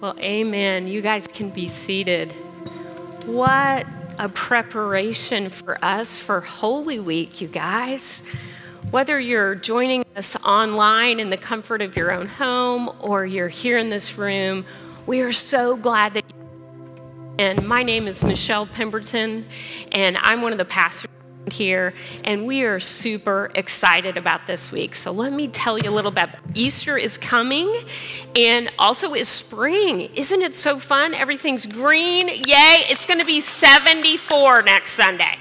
Well, amen. You guys can be seated. What a preparation for us for Holy Week, you guys. Whether you're joining us online in the comfort of your own home or you're here in this room, we are so glad that You- and my name is Michelle Pemberton, and I'm one of the pastors here, and we are super excited about this week. So let me tell you a little bit. Easter is coming, and also is spring. Isn't it so fun? Everything's green. Yay! It's going to be 74 next Sunday.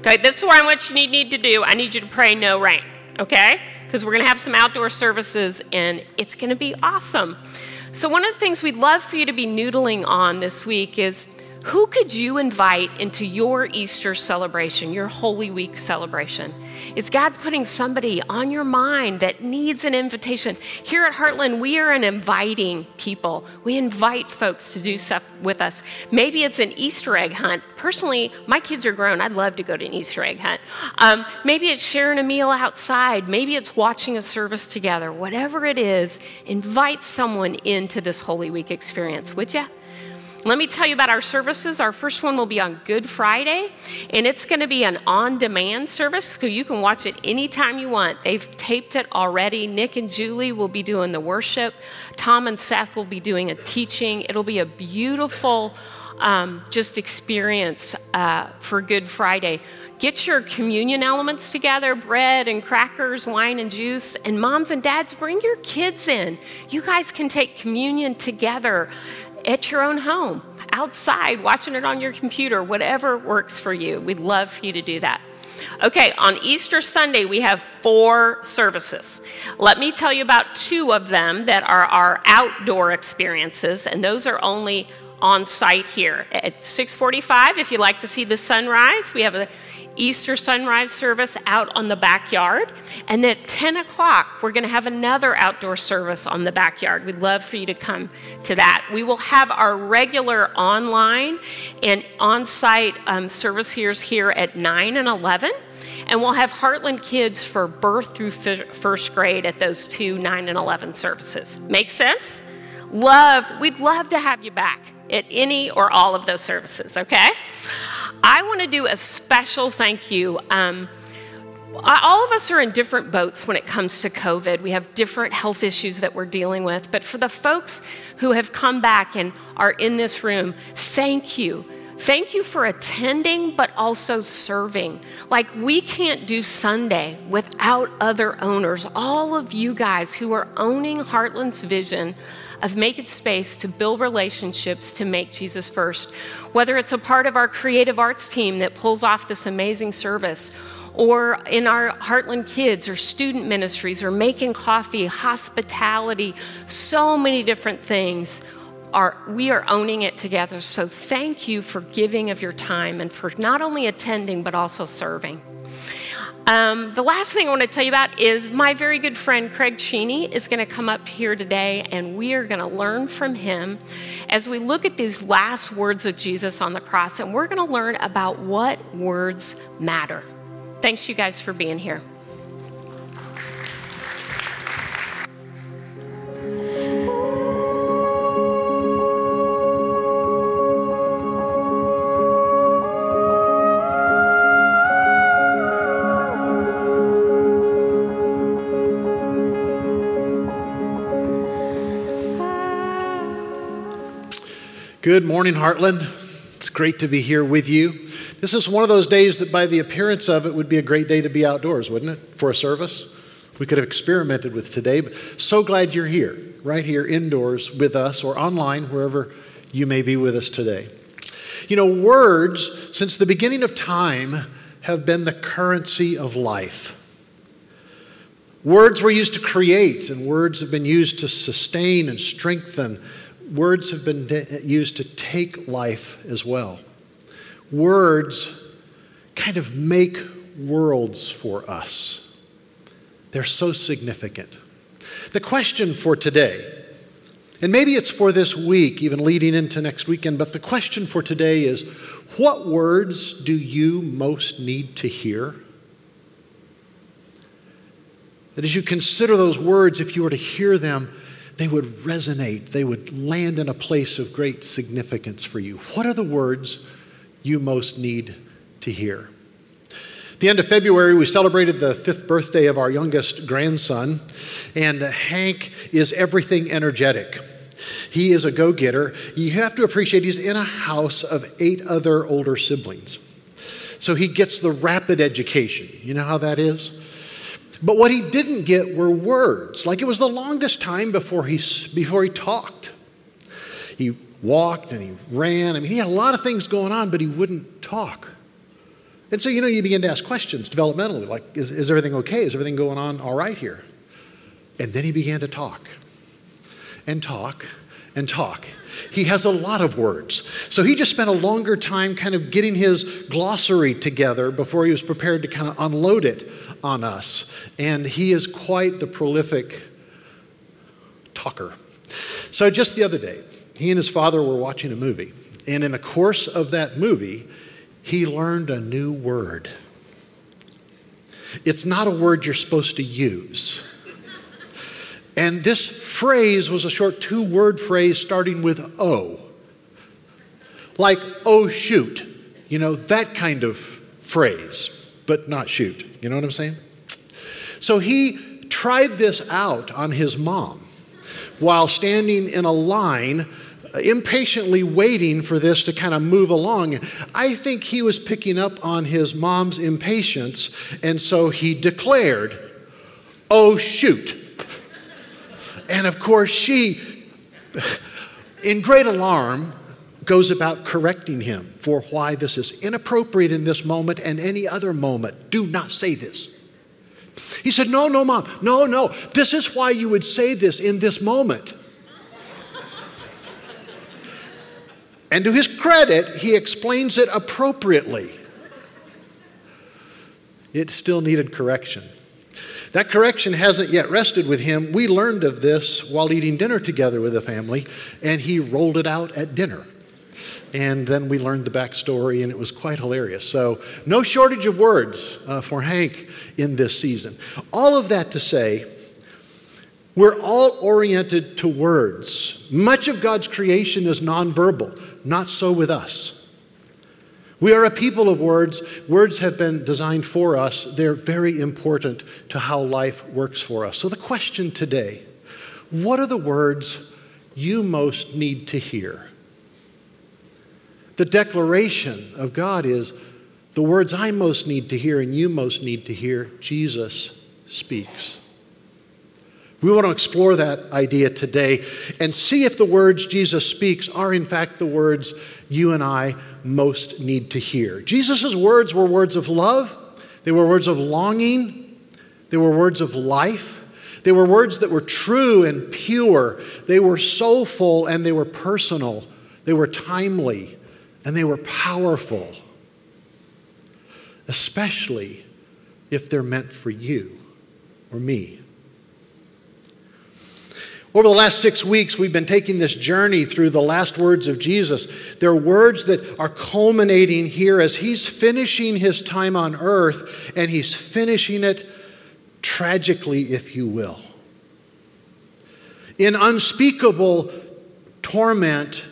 Okay, this is what I want you need to do. I need you to pray no rain. Okay, because we're going to have some outdoor services, and it's going to be awesome. So one of the things we'd love for you to be noodling on this week is who could you invite into your Easter celebration, your Holy Week celebration? Is God putting somebody on your mind that needs an invitation? Here at Heartland, we are an inviting people. We invite folks to do stuff with us. Maybe it's an Easter egg hunt. Personally, my kids are grown. I'd love to go to an Easter egg hunt. Um, maybe it's sharing a meal outside. Maybe it's watching a service together. Whatever it is, invite someone into this Holy Week experience, would you? Let me tell you about our services. Our first one will be on Good Friday, and it's going to be an on demand service, so you can watch it anytime you want. They've taped it already. Nick and Julie will be doing the worship, Tom and Seth will be doing a teaching. It'll be a beautiful um, just experience uh, for Good Friday. Get your communion elements together bread and crackers, wine and juice. And moms and dads, bring your kids in. You guys can take communion together at your own home, outside, watching it on your computer, whatever works for you. We'd love for you to do that. Okay, on Easter Sunday, we have four services. Let me tell you about two of them that are our outdoor experiences, and those are only on site here. At 645, if you like to see the sunrise, we have a Easter sunrise service out on the backyard. And at 10 o'clock, we're going to have another outdoor service on the backyard. We'd love for you to come to that. We will have our regular online and on site um, service here, here at 9 and 11. And we'll have Heartland kids for birth through first grade at those two 9 and 11 services. Make sense? Love, we'd love to have you back at any or all of those services, okay? I want to do a special thank you. Um, all of us are in different boats when it comes to COVID. We have different health issues that we're dealing with. But for the folks who have come back and are in this room, thank you. Thank you for attending, but also serving. Like, we can't do Sunday without other owners. All of you guys who are owning Heartland's vision of making space to build relationships to make Jesus first. Whether it's a part of our creative arts team that pulls off this amazing service, or in our Heartland Kids or student ministries or making coffee, hospitality, so many different things. Are, we are owning it together. So thank you for giving of your time and for not only attending but also serving. Um, the last thing I want to tell you about is my very good friend Craig Cheney is going to come up here today, and we are going to learn from him as we look at these last words of Jesus on the cross, and we're going to learn about what words matter. Thanks, you guys, for being here. Good morning, Heartland. It's great to be here with you. This is one of those days that, by the appearance of it, would be a great day to be outdoors, wouldn't it, for a service? We could have experimented with today, but so glad you're here, right here indoors with us or online, wherever you may be with us today. You know, words, since the beginning of time, have been the currency of life. Words were used to create, and words have been used to sustain and strengthen words have been used to take life as well. Words kind of make worlds for us, they're so significant. The question for today, and maybe it's for this week, even leading into next weekend, but the question for today is what words do you most need to hear? That as you consider those words, if you were to hear them, they would resonate, they would land in a place of great significance for you. What are the words you most need to hear? At the end of February, we celebrated the fifth birthday of our youngest grandson, and Hank is everything energetic. He is a go getter. You have to appreciate he's in a house of eight other older siblings. So he gets the rapid education. You know how that is? But what he didn't get were words. Like it was the longest time before he, before he talked. He walked and he ran. I mean, he had a lot of things going on, but he wouldn't talk. And so, you know, you begin to ask questions developmentally like, is, is everything okay? Is everything going on all right here? And then he began to talk and talk and talk. He has a lot of words. So he just spent a longer time kind of getting his glossary together before he was prepared to kind of unload it on us. And he is quite the prolific talker. So just the other day, he and his father were watching a movie. And in the course of that movie, he learned a new word. It's not a word you're supposed to use. And this phrase was a short two word phrase starting with O. Like, oh, shoot. You know, that kind of phrase, but not shoot. You know what I'm saying? So he tried this out on his mom while standing in a line uh, impatiently waiting for this to kind of move along. I think he was picking up on his mom's impatience, and so he declared, Oh, shoot. And of course, she, in great alarm, goes about correcting him for why this is inappropriate in this moment and any other moment. Do not say this. He said, No, no, mom, no, no. This is why you would say this in this moment. and to his credit, he explains it appropriately. It still needed correction. That correction hasn't yet rested with him. We learned of this while eating dinner together with the family, and he rolled it out at dinner. And then we learned the backstory, and it was quite hilarious. So, no shortage of words uh, for Hank in this season. All of that to say, we're all oriented to words. Much of God's creation is nonverbal, not so with us. We are a people of words. Words have been designed for us. They're very important to how life works for us. So, the question today what are the words you most need to hear? The declaration of God is the words I most need to hear and you most need to hear Jesus speaks. We want to explore that idea today and see if the words Jesus speaks are, in fact, the words you and I most need to hear. Jesus' words were words of love, they were words of longing, they were words of life. They were words that were true and pure. They were soulful and they were personal. They were timely and they were powerful, especially if they're meant for you or me. Over the last six weeks, we've been taking this journey through the last words of Jesus. They're words that are culminating here as he's finishing his time on earth, and he's finishing it tragically, if you will. In unspeakable torment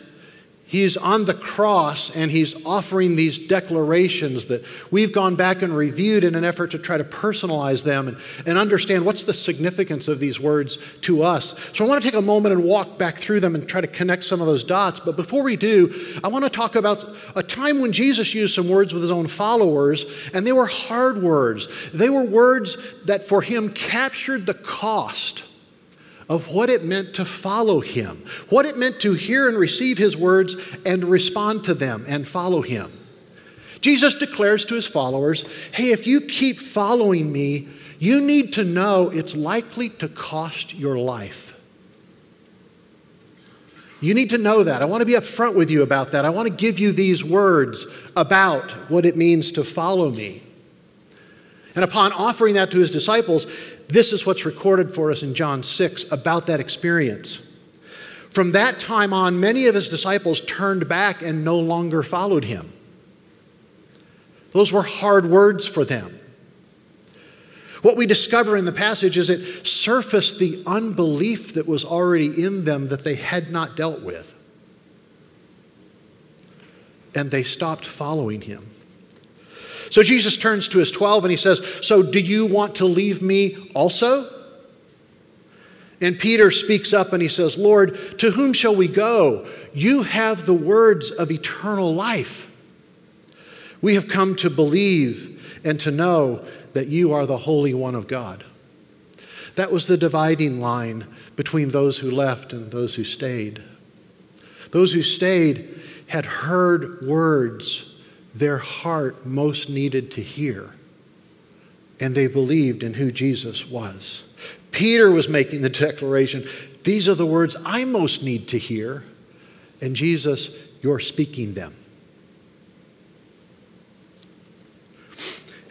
He's on the cross and he's offering these declarations that we've gone back and reviewed in an effort to try to personalize them and, and understand what's the significance of these words to us. So I want to take a moment and walk back through them and try to connect some of those dots. But before we do, I want to talk about a time when Jesus used some words with his own followers, and they were hard words. They were words that for him captured the cost of what it meant to follow him, what it meant to hear and receive his words and respond to them and follow him. Jesus declares to his followers hey, if you keep following me, you need to know it's likely to cost your life. You need to know that. I want to be upfront with you about that. I want to give you these words about what it means to follow me. And upon offering that to his disciples, this is what's recorded for us in John 6 about that experience. From that time on, many of his disciples turned back and no longer followed him. Those were hard words for them. What we discover in the passage is it surfaced the unbelief that was already in them that they had not dealt with. And they stopped following him. So Jesus turns to his 12 and he says, So do you want to leave me also? And Peter speaks up and he says, Lord, to whom shall we go? You have the words of eternal life. We have come to believe and to know that you are the Holy One of God. That was the dividing line between those who left and those who stayed. Those who stayed had heard words their heart most needed to hear, and they believed in who Jesus was. Peter was making the declaration These are the words I most need to hear, and Jesus, you're speaking them.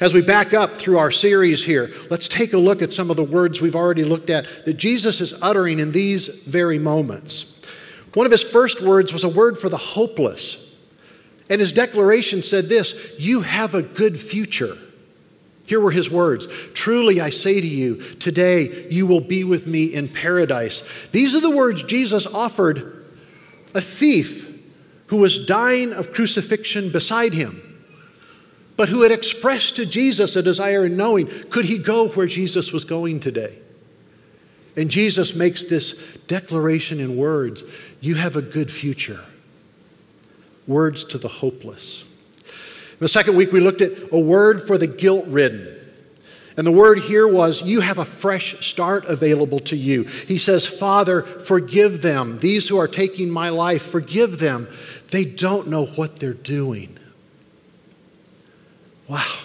As we back up through our series here, let's take a look at some of the words we've already looked at that Jesus is uttering in these very moments. One of his first words was a word for the hopeless. And his declaration said this You have a good future. Here were his words Truly I say to you, today you will be with me in paradise. These are the words Jesus offered a thief who was dying of crucifixion beside him but who had expressed to Jesus a desire in knowing could he go where Jesus was going today? And Jesus makes this declaration in words You have a good future. Words to the hopeless. In The second week, we looked at a word for the guilt ridden. And the word here was, You have a fresh start available to you. He says, Father, forgive them. These who are taking my life, forgive them. They don't know what they're doing. Wow.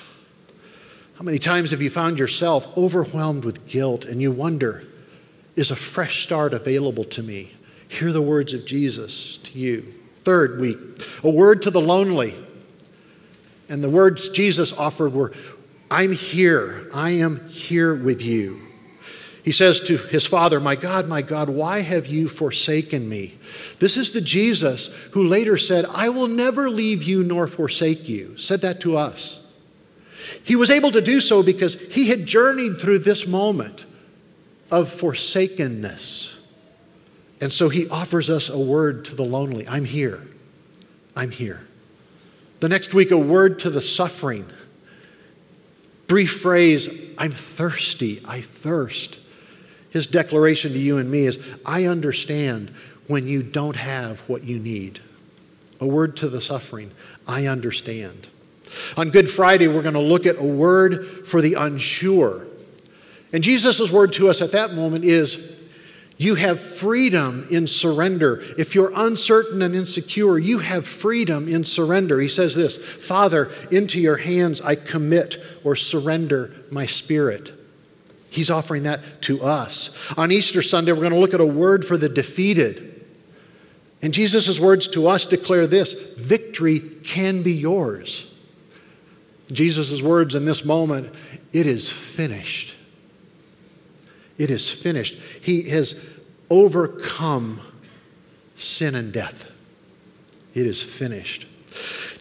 How many times have you found yourself overwhelmed with guilt and you wonder, is a fresh start available to me? Hear the words of Jesus to you. Third week, a word to the lonely. And the words Jesus offered were, I'm here. I am here with you. He says to his father, My God, my God, why have you forsaken me? This is the Jesus who later said, I will never leave you nor forsake you. Said that to us. He was able to do so because he had journeyed through this moment of forsakenness. And so he offers us a word to the lonely I'm here. I'm here. The next week, a word to the suffering. Brief phrase, I'm thirsty. I thirst. His declaration to you and me is I understand when you don't have what you need. A word to the suffering, I understand. On Good Friday, we're going to look at a word for the unsure. And Jesus' word to us at that moment is you have freedom in surrender. If you're uncertain and insecure, you have freedom in surrender. He says this Father, into your hands I commit or surrender my spirit. He's offering that to us. On Easter Sunday, we're going to look at a word for the defeated. And Jesus' words to us declare this victory can be yours. Jesus' words in this moment it is finished. It is finished. He has overcome sin and death. It is finished.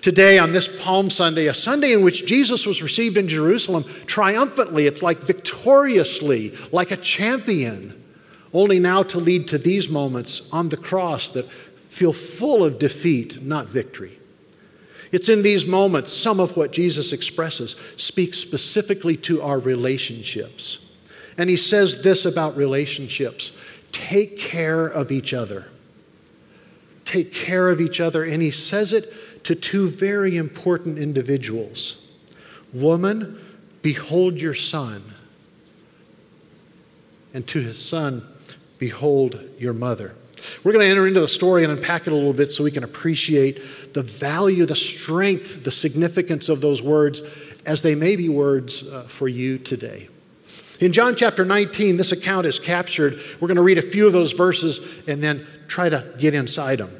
Today, on this Palm Sunday, a Sunday in which Jesus was received in Jerusalem triumphantly, it's like victoriously, like a champion, only now to lead to these moments on the cross that feel full of defeat, not victory. It's in these moments, some of what Jesus expresses speaks specifically to our relationships. And he says this about relationships take care of each other. Take care of each other. And he says it to two very important individuals Woman, behold your son. And to his son, behold your mother. We're going to enter into the story and unpack it a little bit so we can appreciate the value, the strength, the significance of those words as they may be words uh, for you today. In John chapter 19, this account is captured. We're going to read a few of those verses and then try to get inside them.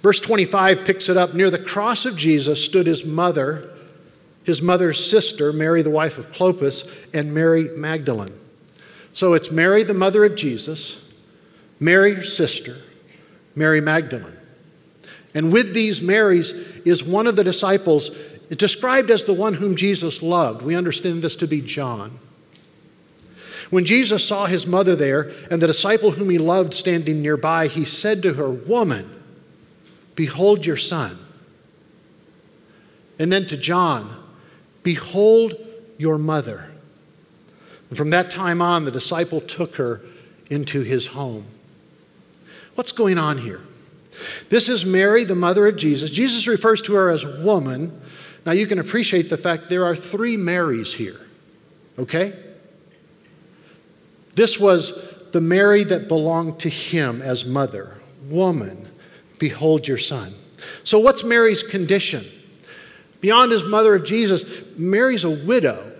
Verse 25 picks it up. Near the cross of Jesus stood his mother, his mother's sister, Mary, the wife of Clopas, and Mary Magdalene. So it's Mary, the mother of Jesus, Mary, her sister, Mary Magdalene. And with these Marys is one of the disciples described as the one whom Jesus loved. We understand this to be John. When Jesus saw his mother there and the disciple whom he loved standing nearby, he said to her, Woman, behold your son. And then to John, Behold your mother. And from that time on, the disciple took her into his home. What's going on here? This is Mary, the mother of Jesus. Jesus refers to her as woman. Now you can appreciate the fact there are three Marys here, okay? This was the Mary that belonged to him as mother. Woman, behold your son. So, what's Mary's condition? Beyond his mother of Jesus, Mary's a widow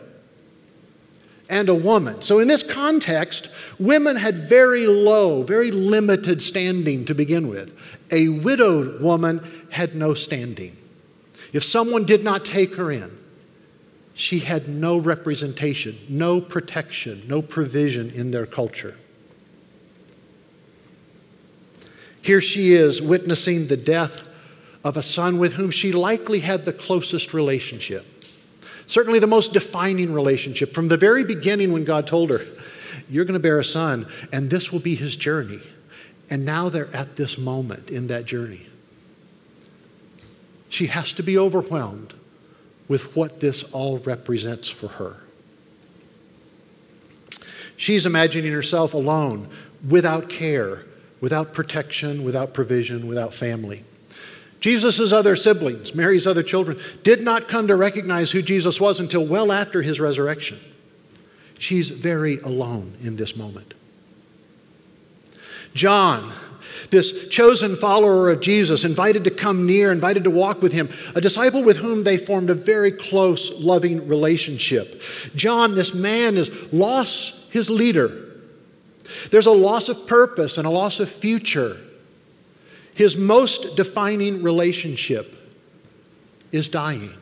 and a woman. So, in this context, women had very low, very limited standing to begin with. A widowed woman had no standing. If someone did not take her in, she had no representation, no protection, no provision in their culture. Here she is witnessing the death of a son with whom she likely had the closest relationship. Certainly the most defining relationship. From the very beginning, when God told her, You're going to bear a son, and this will be his journey. And now they're at this moment in that journey. She has to be overwhelmed with what this all represents for her. She's imagining herself alone, without care, without protection, without provision, without family. Jesus' other siblings, Mary's other children, did not come to recognize who Jesus was until well after his resurrection. She's very alone in this moment. John, this chosen follower of Jesus, invited to come near, invited to walk with him, a disciple with whom they formed a very close, loving relationship. John, this man, has lost his leader. There's a loss of purpose and a loss of future. His most defining relationship is dying.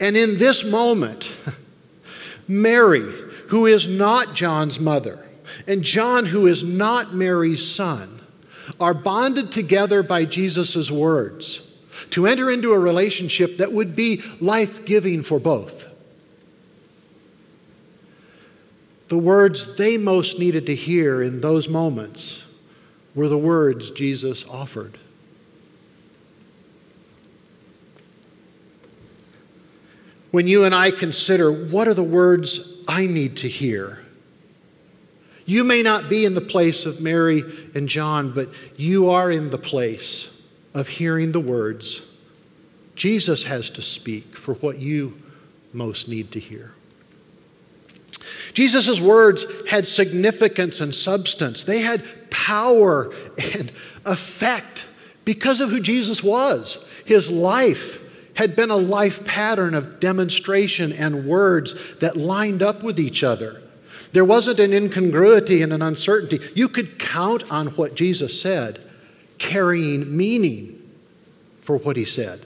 And in this moment, Mary, who is not John's mother, and John, who is not Mary's son, are bonded together by Jesus' words to enter into a relationship that would be life giving for both. The words they most needed to hear in those moments were the words Jesus offered. When you and I consider what are the words I need to hear you may not be in the place of Mary and John, but you are in the place of hearing the words Jesus has to speak for what you most need to hear. Jesus' words had significance and substance, they had power and effect because of who Jesus was. His life had been a life pattern of demonstration and words that lined up with each other. There wasn't an incongruity and an uncertainty. You could count on what Jesus said, carrying meaning for what he said.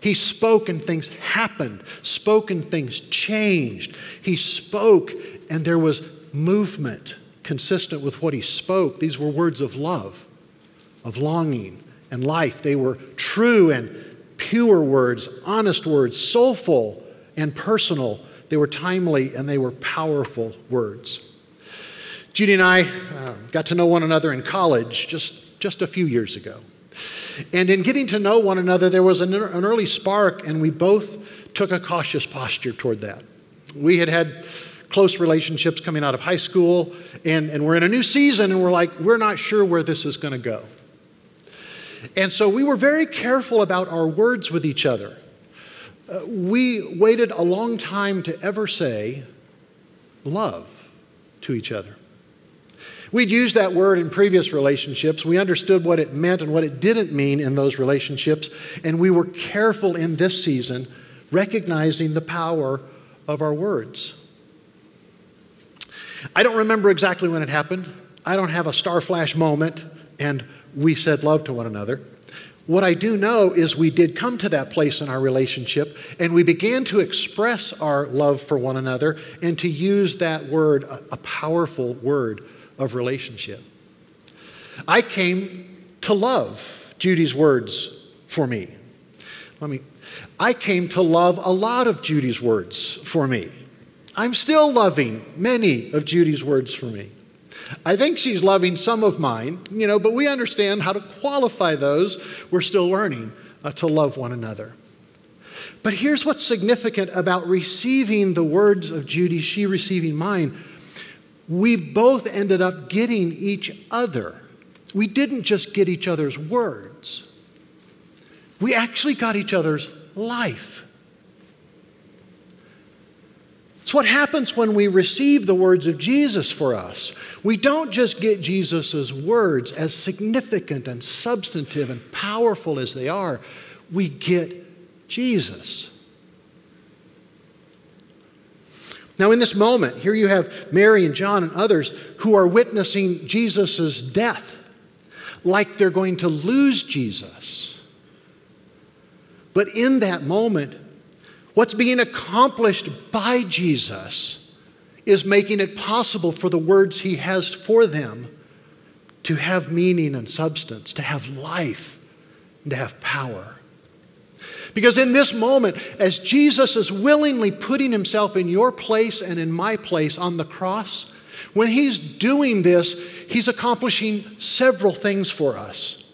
He spoke and things happened, spoke and things changed. He spoke and there was movement consistent with what he spoke. These were words of love, of longing and life. They were true and pure words, honest words, soulful and personal they were timely and they were powerful words. Judy and I uh, got to know one another in college just, just a few years ago. And in getting to know one another, there was an, an early spark, and we both took a cautious posture toward that. We had had close relationships coming out of high school, and, and we're in a new season, and we're like, we're not sure where this is going to go. And so we were very careful about our words with each other. We waited a long time to ever say love to each other. We'd used that word in previous relationships. We understood what it meant and what it didn't mean in those relationships, and we were careful in this season, recognizing the power of our words. I don't remember exactly when it happened. I don't have a star flash moment, and we said love to one another. What I do know is we did come to that place in our relationship and we began to express our love for one another and to use that word, a, powerful word of relationship. I came to love Judy's words for me. Let me, I came to love a lot of Judy's words for me. I'm still loving many of Judy's words for me. I think she's loving some of mine, you know, but we understand how to qualify those. We're still learning uh, to love one another. But here's what's significant about receiving the words of Judy, she receiving mine. We both ended up getting each other. We didn't just get each other's words, we actually got each other's life. It's what happens when we receive the words of Jesus for us. We don't just get Jesus' words, as significant and substantive and powerful as they are, we get Jesus. Now, in this moment, here you have Mary and John and others who are witnessing Jesus' death, like they're going to lose Jesus. But in that moment, What's being accomplished by Jesus is making it possible for the words he has for them to have meaning and substance, to have life, and to have power. Because in this moment, as Jesus is willingly putting himself in your place and in my place on the cross, when he's doing this, he's accomplishing several things for us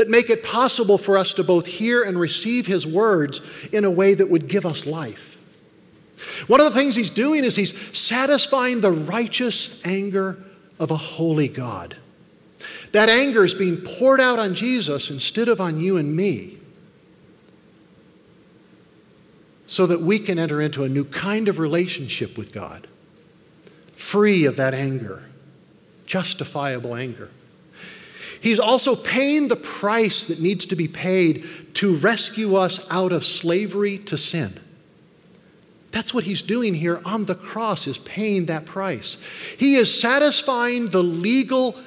that make it possible for us to both hear and receive His words in a way that would give us life. One of the things He's doing is He's satisfying the righteous anger of a holy God. That anger is being poured out on Jesus instead of on you and me so that we can enter into a new kind of relationship with God, free of that anger, justifiable anger. He's also paying the price that needs to be paid to rescue us out of slavery to sin. That's what he's doing here on the cross is paying that price. He is satisfying the legal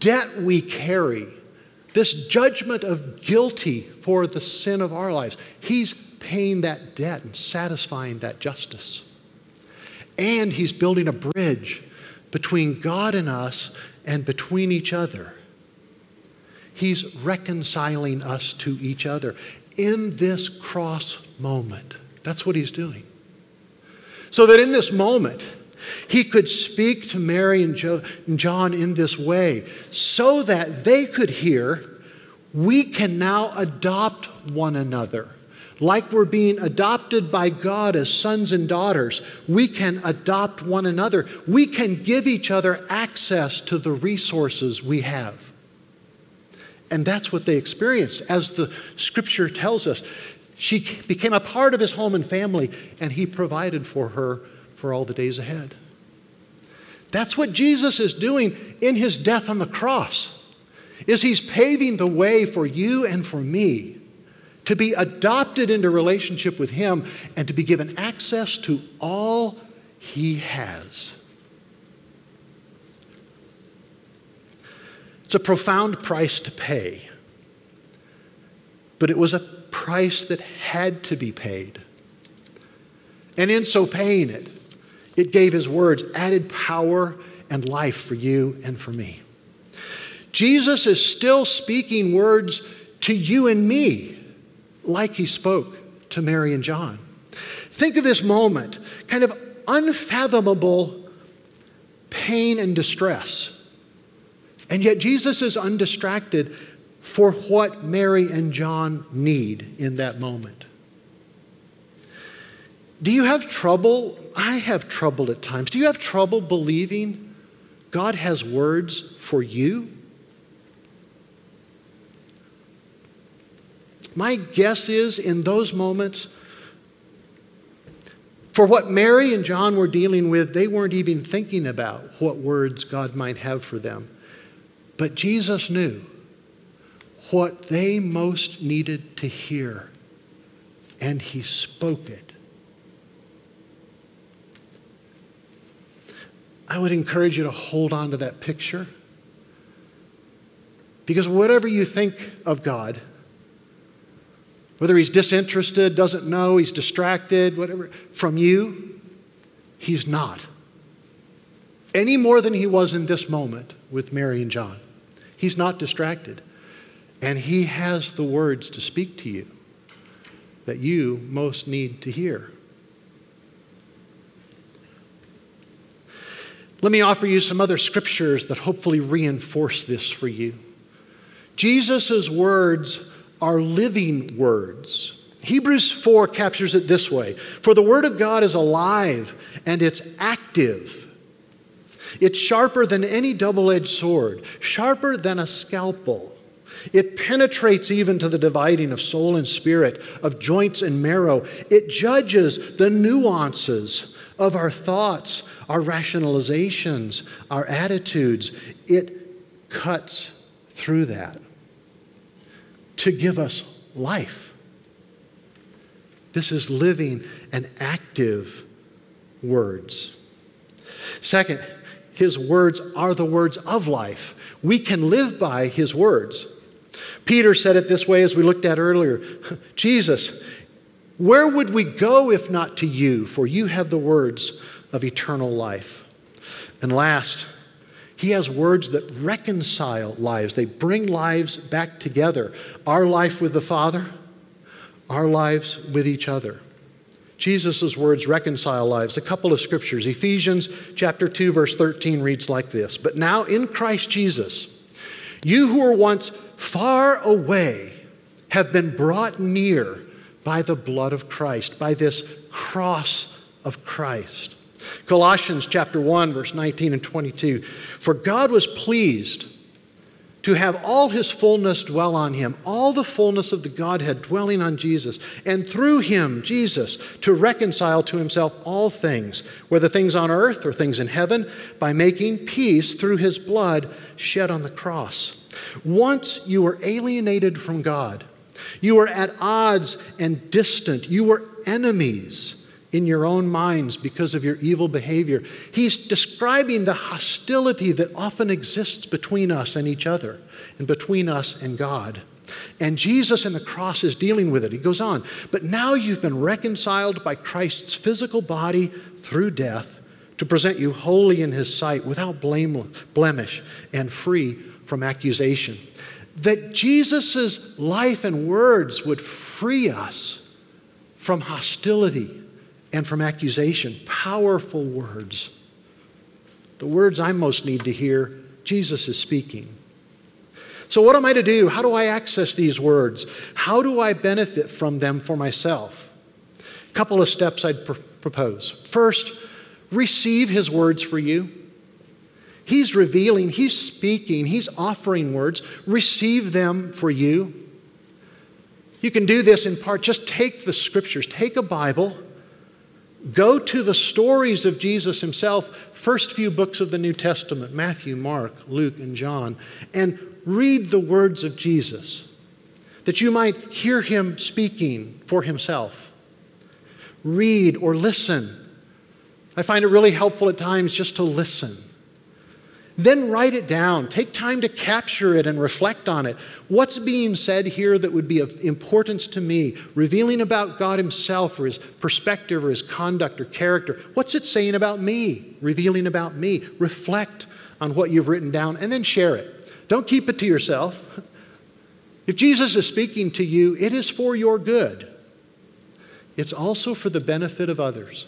debt we carry. This judgment of guilty for the sin of our lives. He's paying that debt and satisfying that justice. And he's building a bridge between God and us and between each other. He's reconciling us to each other in this cross moment. That's what he's doing. So that in this moment, he could speak to Mary and John in this way so that they could hear, we can now adopt one another. Like we're being adopted by God as sons and daughters, we can adopt one another. We can give each other access to the resources we have. And that's what they experienced. As the scripture tells us, she became a part of his home and family, and he provided for her for all the days ahead. That's what Jesus is doing in his death on the cross. Is he's paving the way for you and for me to be adopted into relationship with him and to be given access to all he has. It's a profound price to pay, but it was a price that had to be paid. And in so paying it, it gave his words added power and life for you and for me. Jesus is still speaking words to you and me like he spoke to Mary and John. Think of this moment, kind of unfathomable pain and distress and yet, Jesus is undistracted for what Mary and John need in that moment. Do you have trouble? I have trouble at times. Do you have trouble believing God has words for you? My guess is in those moments, for what Mary and John were dealing with, they weren't even thinking about what words God might have for them. But Jesus knew what they most needed to hear, and he spoke it. I would encourage you to hold on to that picture. Because whatever you think of God, whether he's disinterested, doesn't know, he's distracted, whatever, from you, he's not. Any more than he was in this moment with Mary and John. He's not distracted. And He has the words to speak to you that you most need to hear. Let me offer you some other scriptures that hopefully reinforce this for you. Jesus' words are living words. Hebrews 4 captures it this way For the Word of God is alive and it's active. It's sharper than any double edged sword, sharper than a scalpel. It penetrates even to the dividing of soul and spirit, of joints and marrow. It judges the nuances of our thoughts, our rationalizations, our attitudes. It cuts through that to give us life. This is living and active words. Second, his words are the words of life. We can live by his words. Peter said it this way as we looked at earlier Jesus, where would we go if not to you? For you have the words of eternal life. And last, he has words that reconcile lives, they bring lives back together. Our life with the Father, our lives with each other. Jesus' words reconcile lives. A couple of scriptures. Ephesians chapter 2, verse 13 reads like this But now in Christ Jesus, you who were once far away have been brought near by the blood of Christ, by this cross of Christ. Colossians chapter 1 verse 19 and 22 For God was pleased to have all his fullness dwell on him, all the fullness of the Godhead dwelling on Jesus, and through him, Jesus, to reconcile to himself all things, whether things on earth or things in heaven, by making peace through his blood shed on the cross. Once you were alienated from God, you were at odds and distant, you were enemies in your own minds because of your evil behavior. He's describing the hostility that often exists between us and each other, and between us and God. And Jesus in the cross is dealing with it. He goes on, but now you've been reconciled by Christ's physical body through death to present you holy in his sight, without blemish, and free from accusation. That Jesus' life and words would free us from hostility and from accusation. Powerful words. The words I most need to hear, Jesus is speaking. So, what am I to do? How do I access these words? How do I benefit from them for myself? A couple of steps I'd pr- propose. First, receive his words for you. He's revealing, he's speaking, he's offering words. Receive them for you. You can do this in part. Just take the scriptures, take a Bible, Go to the stories of Jesus himself, first few books of the New Testament Matthew, Mark, Luke, and John, and read the words of Jesus that you might hear him speaking for himself. Read or listen. I find it really helpful at times just to listen. Then write it down. Take time to capture it and reflect on it. What's being said here that would be of importance to me, revealing about God Himself or His perspective or His conduct or character? What's it saying about me, revealing about me? Reflect on what you've written down and then share it. Don't keep it to yourself. If Jesus is speaking to you, it is for your good, it's also for the benefit of others.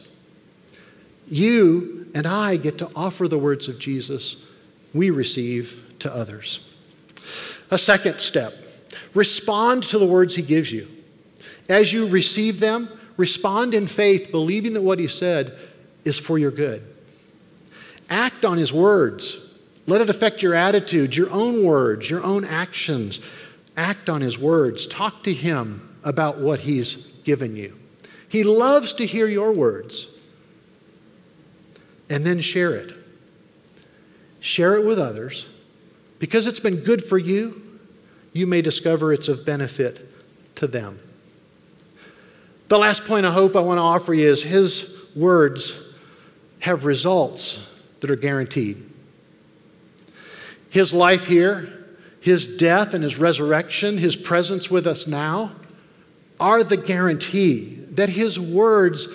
You and I get to offer the words of Jesus we receive to others. A second step respond to the words he gives you. As you receive them, respond in faith, believing that what he said is for your good. Act on his words. Let it affect your attitude, your own words, your own actions. Act on his words. Talk to him about what he's given you. He loves to hear your words. And then share it share it with others. Because it's been good for you, you may discover it's of benefit to them. The last point I hope I want to offer you is his words have results that are guaranteed. His life here, his death and his resurrection, his presence with us now are the guarantee that his words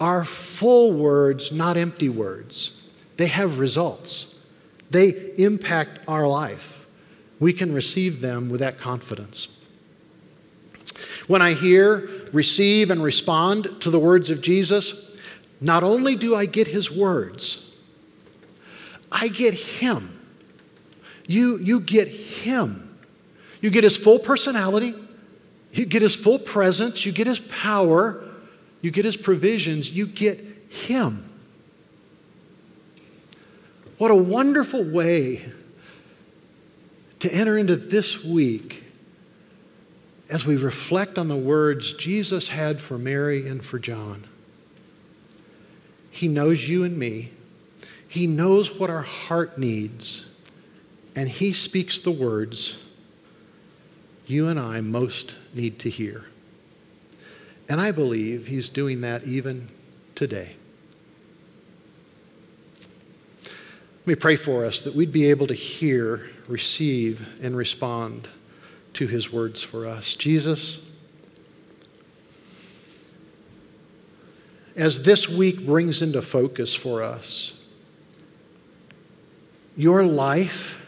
are full words, not empty words. They have results. They impact our life. We can receive them with that confidence. When I hear, receive, and respond to the words of Jesus, not only do I get his words, I get Him. You, you get Him. You get His full personality, you get His full presence, you get His power, you get His provisions, you get Him. What a wonderful way to enter into this week as we reflect on the words Jesus had for Mary and for John. He knows you and me. He knows what our heart needs. And He speaks the words you and I most need to hear. And I believe He's doing that even today. Let me pray for us that we'd be able to hear, receive, and respond to his words for us. Jesus, as this week brings into focus for us your life,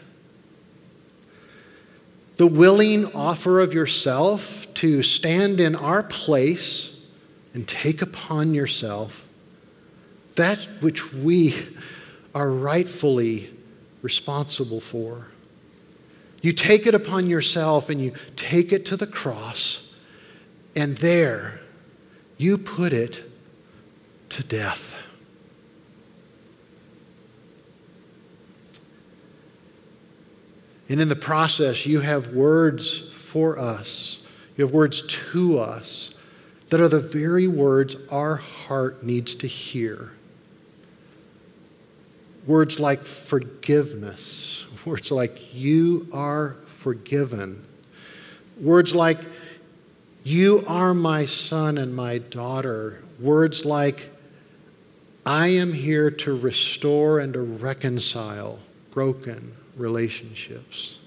the willing offer of yourself to stand in our place and take upon yourself that which we are rightfully responsible for. You take it upon yourself and you take it to the cross, and there you put it to death. And in the process, you have words for us, you have words to us that are the very words our heart needs to hear. Words like forgiveness, words like you are forgiven, words like you are my son and my daughter, words like I am here to restore and to reconcile broken relationships.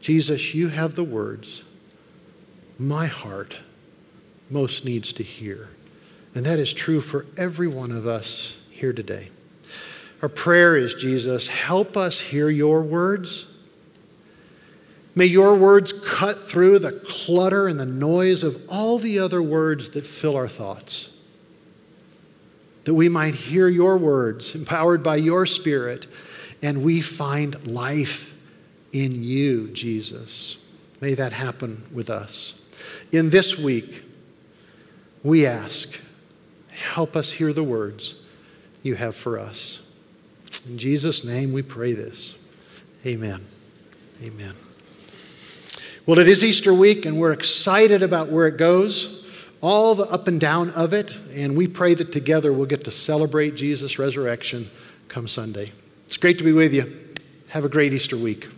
Jesus, you have the words my heart most needs to hear. And that is true for every one of us here today. Our prayer is, Jesus, help us hear your words. May your words cut through the clutter and the noise of all the other words that fill our thoughts. That we might hear your words, empowered by your Spirit, and we find life in you, Jesus. May that happen with us. In this week, we ask, help us hear the words you have for us. In Jesus' name we pray this. Amen. Amen. Well, it is Easter week, and we're excited about where it goes, all the up and down of it, and we pray that together we'll get to celebrate Jesus' resurrection come Sunday. It's great to be with you. Have a great Easter week.